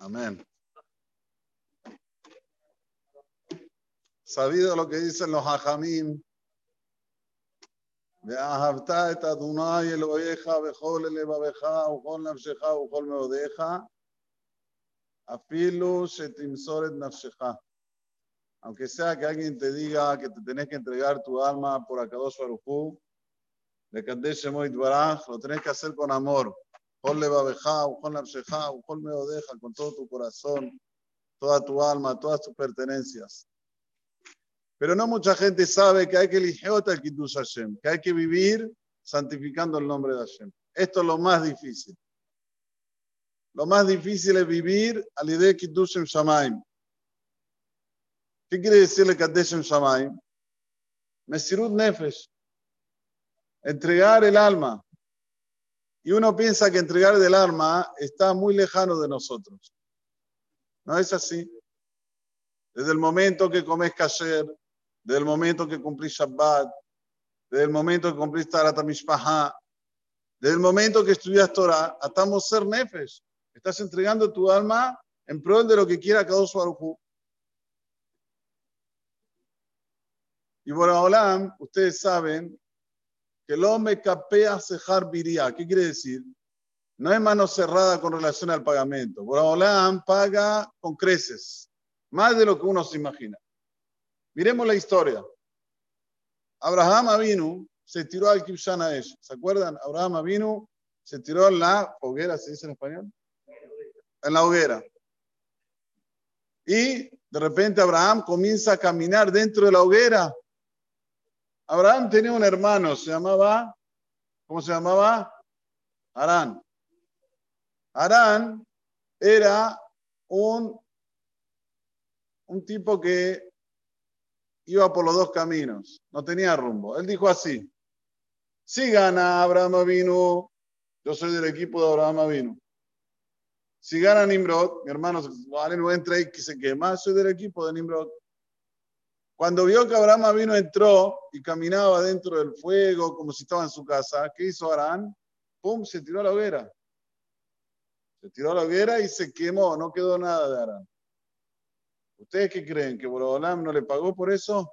Amén. Sabido lo que dicen los hajamim, ואהבת את אדוני אלוהיך בכל לבביך ובכל נפשך ובכל מאודיך, אפילו שתמסור את נפשך. Aunque sea que alguien te diga que te tenés que entregar tu alma por Akadosh Baruj Hu, de Kadesh Shemoit Baraj, lo tenés que hacer con amor. Con todo tu corazón, toda tu alma, todas tus pertenencias. Pero no mucha gente sabe que hay que elegir el Kiddush Hashem, que hay que vivir santificando el nombre de Hashem. Esto es lo más difícil. Lo más difícil es vivir al idea Kiddush Shamaim. ¿Qué quiere decirle Kadesh Shamaim? Mesirut Nefesh. Entregar el alma. Y uno piensa que entregar el alma está muy lejano de nosotros. No es así. Desde el momento que comes kasher, desde el momento que cumplís Shabbat, desde el momento que cumplís Tarat desde el momento que estudias Torah, atamos ser nefesh. Estás entregando tu alma en pro de lo que quiera cada Baruj Y por Olam, ustedes saben que el hombre capea cejar viría. ¿Qué quiere decir? No hay mano cerrada con relación al pagamento. Olam paga con creces, más de lo que uno se imagina. Miremos la historia. Abraham vino, se tiró al Kibshan ¿Se acuerdan? Abraham vino, se tiró en la hoguera, ¿se dice en español? En la hoguera. Y de repente Abraham comienza a caminar dentro de la hoguera Abraham tenía un hermano, se llamaba, ¿cómo se llamaba? Arán. Arán era un, un tipo que iba por los dos caminos, no tenía rumbo. Él dijo así, si gana Abraham vino, yo soy del equipo de Abraham vino. Si gana Nimrod, mi hermano, no entra y se quema, soy del equipo de Nimrod. Cuando vio que Abraham vino, entró y caminaba dentro del fuego como si estaba en su casa, ¿qué hizo Arán? ¡Pum! Se tiró a la hoguera. Se tiró a la hoguera y se quemó, no quedó nada de Arán. ¿Ustedes qué creen? ¿Que Borobolam no le pagó por eso?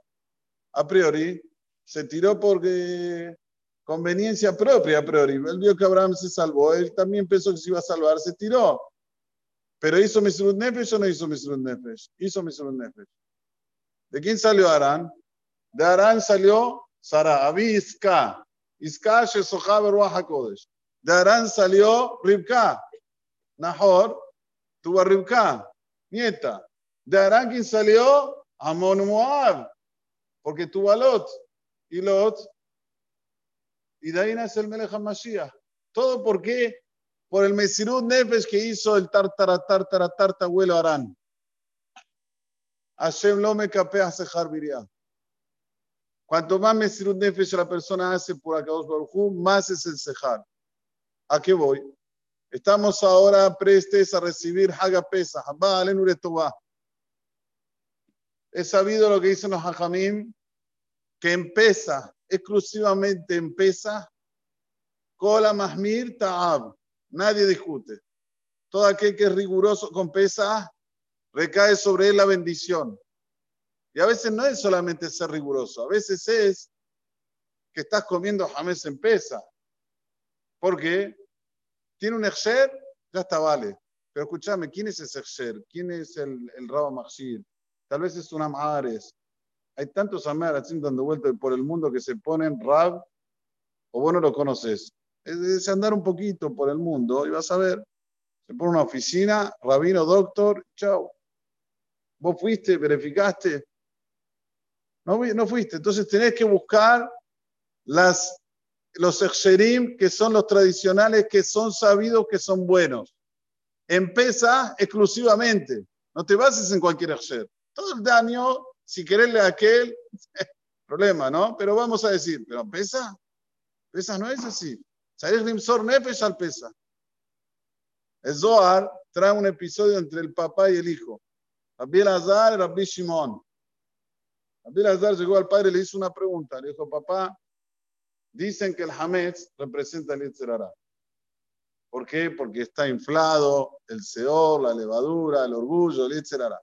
A priori, se tiró porque conveniencia propia, a priori. Él vio que Abraham se salvó, él también pensó que se iba a salvar, se tiró. Pero hizo Misrut Nefesh o no hizo Misrut Nefesh? Hizo Misrut Nefesh. ¿De quién salió Arán? De Arán salió Sara, Abi Iska. Iska Kodesh. De Arán salió Ribka. Nahor tuvo a Ribka, nieta. De Arán, ¿quién salió? Amon Moab. Porque tuvo a Lot. Y Lot. Y de ahí nace el Melech Mashiach. ¿Todo por qué? Por el Mesirut Nefesh que hizo el tartara, tartara, tarta, abuelo Arán. Hashem lo me capea cejar viria. Cuanto más Mesirut Nefesh la persona hace por Akadosh Baruj más es el cejar. ¿A qué voy? Estamos ahora prestes a recibir Haga Pesa. He sabido lo que dicen los Hajamim, que empieza, exclusivamente empieza, Kola Mahmir Ta'ab. Nadie discute. Todo aquel que es riguroso con Pesa recae sobre él la bendición. Y a veces no es solamente ser riguroso, a veces es que estás comiendo jamés en pesa. Porque tiene un exer, ya está, vale. Pero escúchame, ¿quién es ese exer? ¿Quién es el, el Raba Tal vez es un Amares. Hay tantos Amares dando vueltas por el mundo que se ponen Rab, o vos no lo conoces. Es, andar un poquito por el mundo y vas a ver. Se pone una oficina, rabino, doctor, chao. ¿Vos fuiste, verificaste? No, no fuiste. Entonces tenés que buscar las, los exerim que son los tradicionales, que son sabidos, que son buenos. Empieza exclusivamente. No te bases en cualquier exer. Todo el daño, si querés a aquel, problema, ¿no? Pero vamos a decir, ¿pero pesa? Pesa no es así. ¿Sabes Rimsor Nefesh al pesa? El Zohar trae un episodio entre el papá y el hijo. Rabbi Azar y Rabbi Shimon. Rabbi Azar llegó al padre y le hizo una pregunta. Le dijo, papá, dicen que el Hametz representa el Yitzhara. ¿Por qué? Porque está inflado el seor, la levadura, el orgullo, el etc.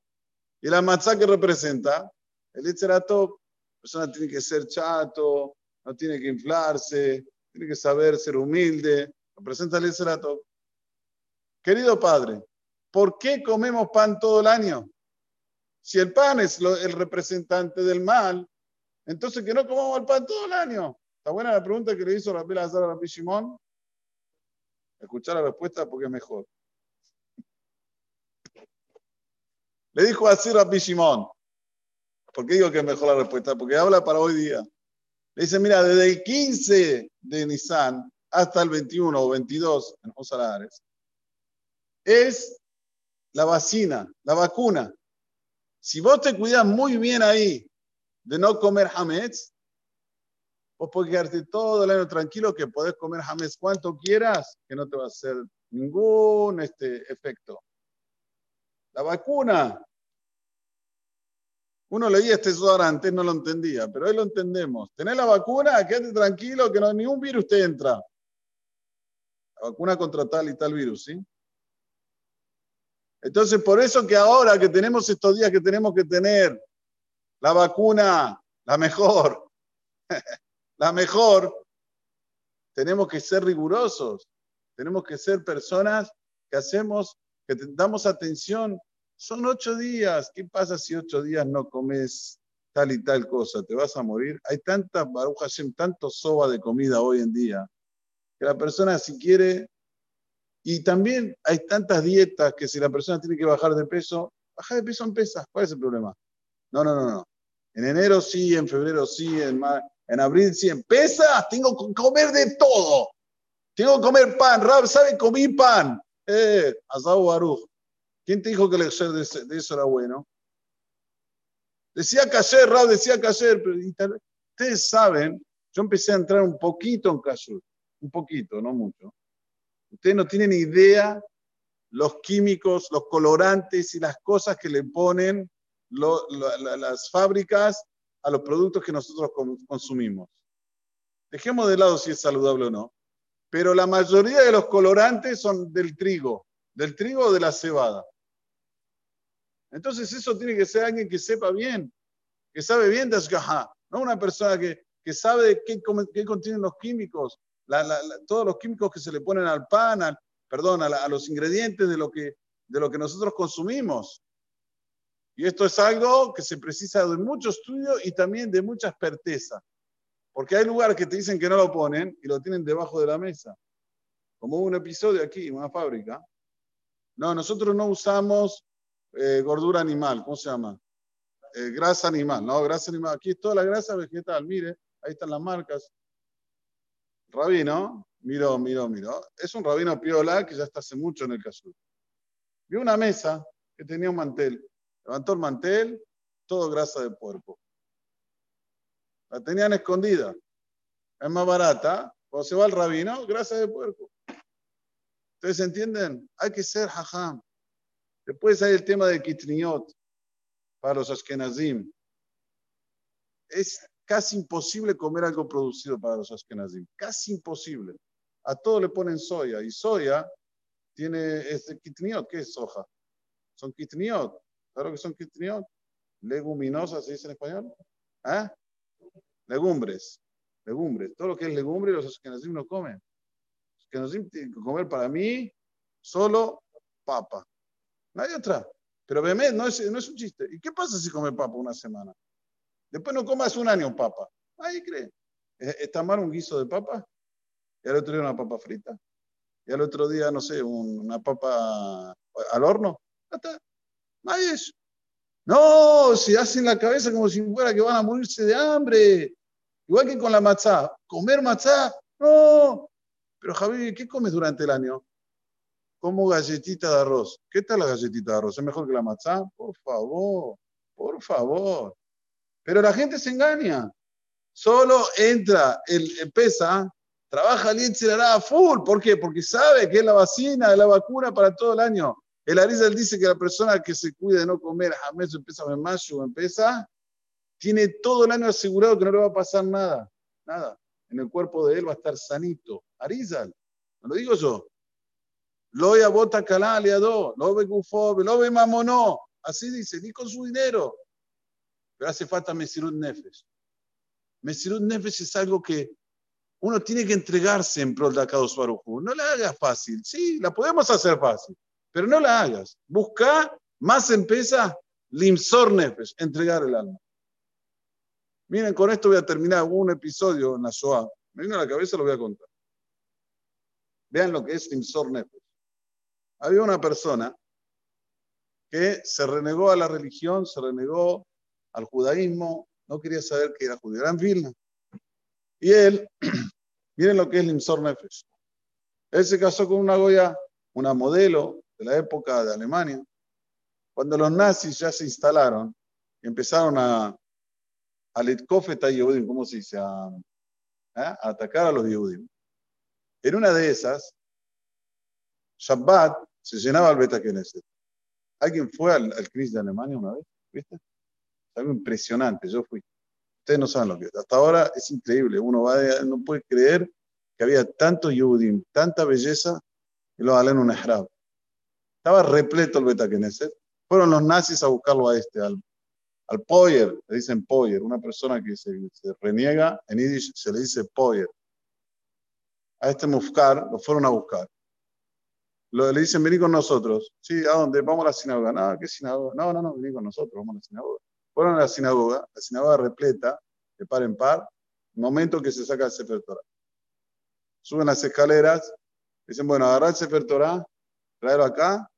Y la matzá que representa, el etcétera, la persona tiene que ser chato, no tiene que inflarse, tiene que saber ser humilde, representa el etcétera Querido padre, ¿por qué comemos pan todo el año? Si el pan es el representante del mal, entonces que no comamos el pan todo el año. Está buena la pregunta que le hizo Rabbi Lazar a Rabbi Shimon. Escuchar la respuesta porque es mejor. Le dijo así Rabbi Shimon. ¿Por qué digo que es mejor la respuesta? Porque habla para hoy día. Le dice, mira, desde el 15 de Nisan hasta el 21 o 22 en Josalares, es la vacina, la vacuna. Si vos te cuidas muy bien ahí de no comer hametz, vos podés quedarte todo el año tranquilo que podés comer hametz cuanto quieras, que no te va a hacer ningún este, efecto. La vacuna. Uno leía este sudor antes, no lo entendía, pero hoy lo entendemos. Tenés la vacuna, quédate tranquilo que no, ningún virus te entra. La vacuna contra tal y tal virus, ¿sí? Entonces, por eso que ahora que tenemos estos días que tenemos que tener la vacuna, la mejor, la mejor, tenemos que ser rigurosos, tenemos que ser personas que hacemos, que damos atención. Son ocho días, ¿qué pasa si ocho días no comes tal y tal cosa? ¿Te vas a morir? Hay tanta, Baruch tanto soba de comida hoy en día, que la persona si quiere y también hay tantas dietas que si la persona tiene que bajar de peso, baja de peso en pesas. ¿Cuál es el problema? No, no, no, no. En enero sí, en febrero sí, en, en abril sí, en pesas tengo que comer de todo. Tengo que comer pan. Rab, ¿sabe? Comí pan. Eh, Asau Baruch. ¿Quién te dijo que el de, de eso era bueno? Decía ayer, Rab, decía ayer, pero ustedes saben, yo empecé a entrar un poquito en kasher, un poquito, no mucho. Ustedes no tienen idea los químicos, los colorantes y las cosas que le ponen las fábricas a los productos que nosotros consumimos. Dejemos de lado si es saludable o no, pero la mayoría de los colorantes son del trigo, del trigo o de la cebada. Entonces eso tiene que ser alguien que sepa bien, que sabe bien no una persona que, que sabe qué, qué contienen los químicos, todos los químicos que se le ponen al pan, perdón, a, los ingredientes de lo, que, de lo que nosotros consumimos. Y esto es algo que se precisa de mucho estudio y también de mucha experteza. Porque hay lugares que te dicen que no lo ponen y lo tienen debajo de la mesa. Como un episodio aquí, en una fábrica. No, nosotros no usamos eh, gordura animal, ¿cómo se llama? Eh, grasa animal, no, grasa animal. Aquí es toda la grasa vegetal, mire, ahí están las marcas rabino, miró, miró, miró. Es un rabino piola que ya está hace mucho en el casur. Vio una mesa que tenía un mantel. Levantó el mantel, todo grasa de puerco. La tenían escondida. Es más barata. Cuando se va el rabino, grasa de puerco. ¿Ustedes entienden? Hay que ser hajam. Después hay el tema de kitniot para los ashkenazim. Es casi imposible comer algo producido para los Ashkenazim. Casi imposible. A todo le ponen soya. Y soya tiene este kitniot. ¿Qué es soja? Son kitniot. ¿Sabes lo que son kitniot? Leguminosas, ¿se dice en español? ¿Ah? Legumbres. Legumbres. Todo lo que es legumbre los Ashkenazim no comen. Los Ashkenazim tienen que comer para mí solo papa. No hay otra. Pero no es, no es un chiste. ¿Y qué pasa si come papa una semana? Después no comas un año papa. Ahí cree. ¿Está mal un guiso de papa? Y al otro día una papa frita. Y al otro día, no sé, una papa al horno. Ahí es. No, si hacen la cabeza como si fuera que van a morirse de hambre. Igual que con la matzá. ¿Comer matzá? No. Pero Javi, ¿qué comes durante el año? Como galletita de arroz. ¿Qué tal la galletita de arroz? ¿Es mejor que la matzá? Por favor, por favor. Pero la gente se engaña. Solo entra, el, pesa, trabaja el a full. ¿Por qué? Porque sabe que es la vacina, la vacuna para todo el año. El Arizal dice que la persona que se cuida de no comer jamás empieza a mayo empieza, tiene todo el año asegurado que no le va a pasar nada. Nada. En el cuerpo de él va a estar sanito. Arizal, no lo digo yo. Lo bota calá lo ve gufo, lo ve mamonó. Así dice, ni con su dinero. Pero hace falta Mesirut Nefesh. Mesirut Nefesh es algo que uno tiene que entregarse en pro de Akados Barujú. No la hagas fácil. Sí, la podemos hacer fácil, pero no la hagas. Busca más empieza Limsor Nefesh, entregar el alma. Miren, con esto voy a terminar un episodio en la Shoah. Me vino a la cabeza, lo voy a contar. Vean lo que es Limsor Nefesh. Había una persona que se renegó a la religión, se renegó al judaísmo, no quería saber que era judío, era en Vilna. Y él, miren lo que es Limsor Nefesh. Él se casó con una Goya, una modelo de la época de Alemania. Cuando los nazis ya se instalaron y empezaron a, a Yehudim, ¿cómo se dice? A, ¿eh? a, atacar a los Yehudim. En una de esas, Shabbat se llenaba el Beta Knesset. ¿Alguien fue al, al Cris de Alemania una vez? ¿Viste? Algo impresionante. Yo fui. Ustedes no saben lo que es. Hasta ahora es increíble. Uno va no puede creer que había tanto Yudim, tanta belleza, y lo en un ehrab. Estaba repleto el Beta Knesset. Fueron los nazis a buscarlo a este, al, al Poyer, le dicen Poyer, una persona que se, reniega, en Yiddish se le dice Poyer. A este Mufkar lo fueron a buscar. Lo, le dicen, vení con nosotros. Sí, ¿a dónde? Vamos a la sinagoga. No, ¿qué sinagoga? No, no, no, vení con nosotros, vamos a la sinagoga. Fueron a la sinagoga, la sinagoga repleta, de par en par, momento que se saca el Sefer Torah. Suben las escaleras, dicen, bueno, agarrá el Sefer Torah, traerlo acá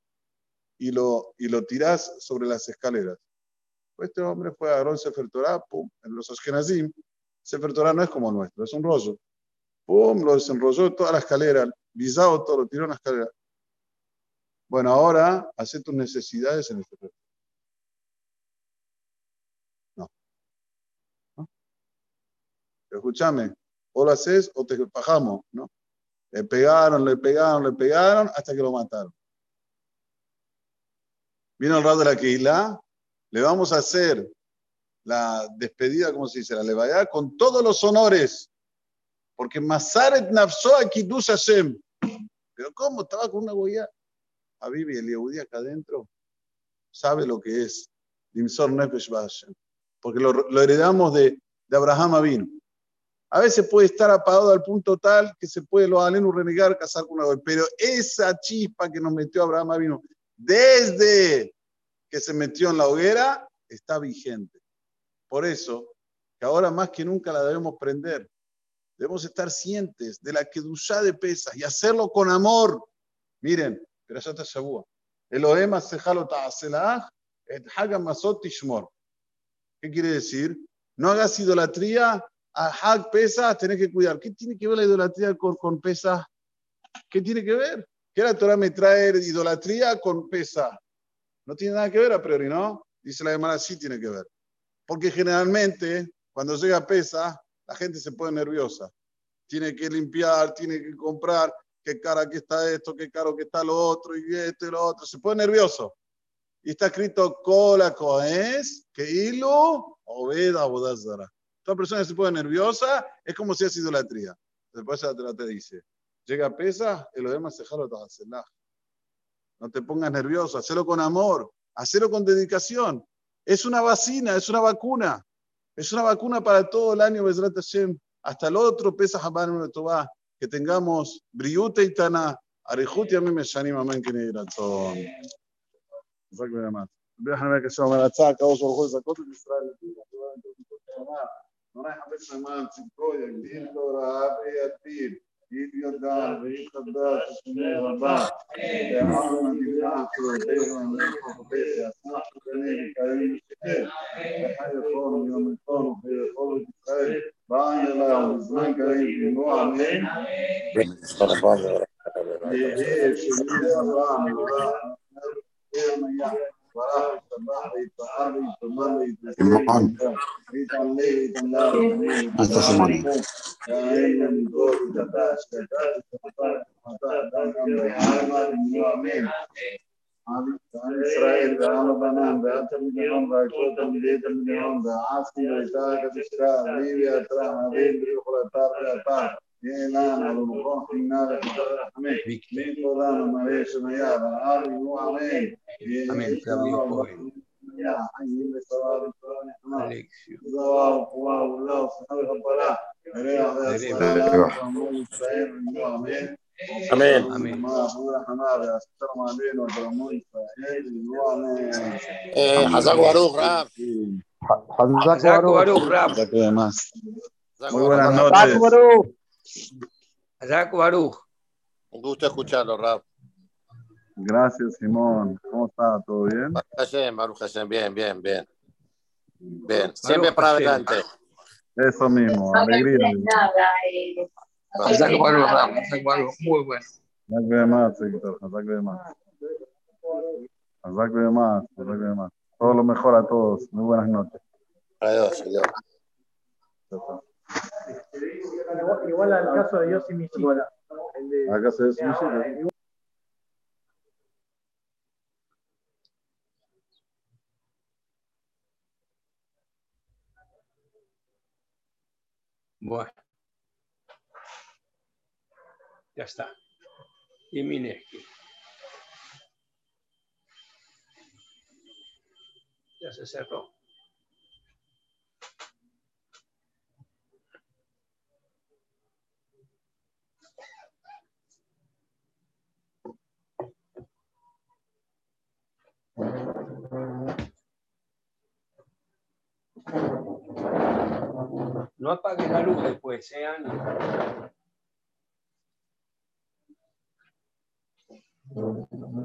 y lo, y lo tirás sobre las escaleras. Pues este hombre fue, agarró el Sefer Torah, pum, en los Ashkenazim, Sefer Torah no es como nuestro, es un rollo. Pum, lo desenrolló toda la escalera, visado todo, lo tiró en la escalera. Bueno, ahora hace tus necesidades en el Sefer escúchame, o lo haces o te bajamos, ¿no? Le pegaron, le pegaron, le pegaron hasta que lo mataron. Vino el rato de la Keilah, le vamos a hacer la despedida, ¿cómo se dice? La levaya con todos los honores. Porque Masaret Nafso Akidus Hashem. Pero ¿cómo? Estaba con una goya. A Bibi, el Yehudi acá adentro, sabe lo que es Dimsor Nefesh Porque lo, lo heredamos de, de Abraham Avinu. A veces puede estar apagado al punto tal que se puede lo alenu renegar, casar con una goy. Pero esa chispa que nos metió Abraham vino desde que se metió en la hoguera está vigente. Por eso, que ahora más que nunca la debemos prender. Debemos estar cientes de la que duya de pesas y hacerlo con amor. Miren, pero ya está Shabua. Ta'aselah et. ¿Qué quiere decir? No hagas idolatría a Hag pesa, tenés que cuidar. ¿Qué tiene que ver la idolatría con, con? ¿Qué tiene que ver? ¿Qué la Torah me trae idolatría con pesa? No tiene nada que ver a priori, ¿no? Dice la hermana, sí tiene que ver. Porque generalmente, cuando llega pesa, la gente se pone nerviosa. Tiene que limpiar, tiene que comprar, qué cara que está esto, qué caro que está lo otro, y esto y lo otro. Se pone nervioso. Y está escrito, cola coes, que hilo, obeda, bodazara. Toda persona se pone nerviosa, es como si es idolatría. Después la te dice, llega pesa, el demás se jalo No te pongas nervioso, hacelo con amor, hacelo con dedicación. Es una vacina, es una vacuna. Es una vacuna para todo el año, hasta el otro pesa que tengamos briute y tana, arejut y a mí me anima man que ni razón. Déjame ver que se me la chaca, vos cosa que Israel. נורא חפץ למען צדקו יגדיל תורה ויטיל. יתגדל ויתחדש השני רבה. ואמרנו נדיבה צורתנו המלך וחפש יצמח וקנה וקיים ושכן. וחי יכול יום יכול ויכול את ישראל. בעין אליו בזמן קרים כמו אמן. יהי שני רבה إيمان أنت سمعني إسرائيل بعام بنام بعتم جنوم بعشوتم جيتم جنوم بعاسي بعشاك بشرا بيبي أترا مدين بيخرا تار بأتار Elana, Lujos, Nada, Amén. Lindo dano, María, Sonayada, Amigo, Amén. Amén. Claudio Cohen. Ya, ahí me estaba diciendo, Alexio. Wow, wow, wow, Señor, campará. Nerea, Nerea, Amén. Amén. Amén. Eh, Hazak Baruch, Rab. Hazak Baruch, Rab. Hazak Muy Baruch. buenas noches. Hazak Baruch. Un gusto escucharlo, Rab. Gracias, Simón. ¿Cómo está? ¿Todo bien? Baruch Hashem, Baruch Hashem. Bien, bien, bien. Bien. Siempre para adelante. Eso mismo, alegría. Hazak Baruch, Rab. Hazak Baruch. Muy bueno. Hazak más. Todo lo mejor a todos. Muy buenas noches. Adiós, adiós. Igual, igual al caso de Yossi Michi. Acá se ve Bueno. Ya está. Y Mineski. Ya se cerró. No apagues la luz después, ¿eh,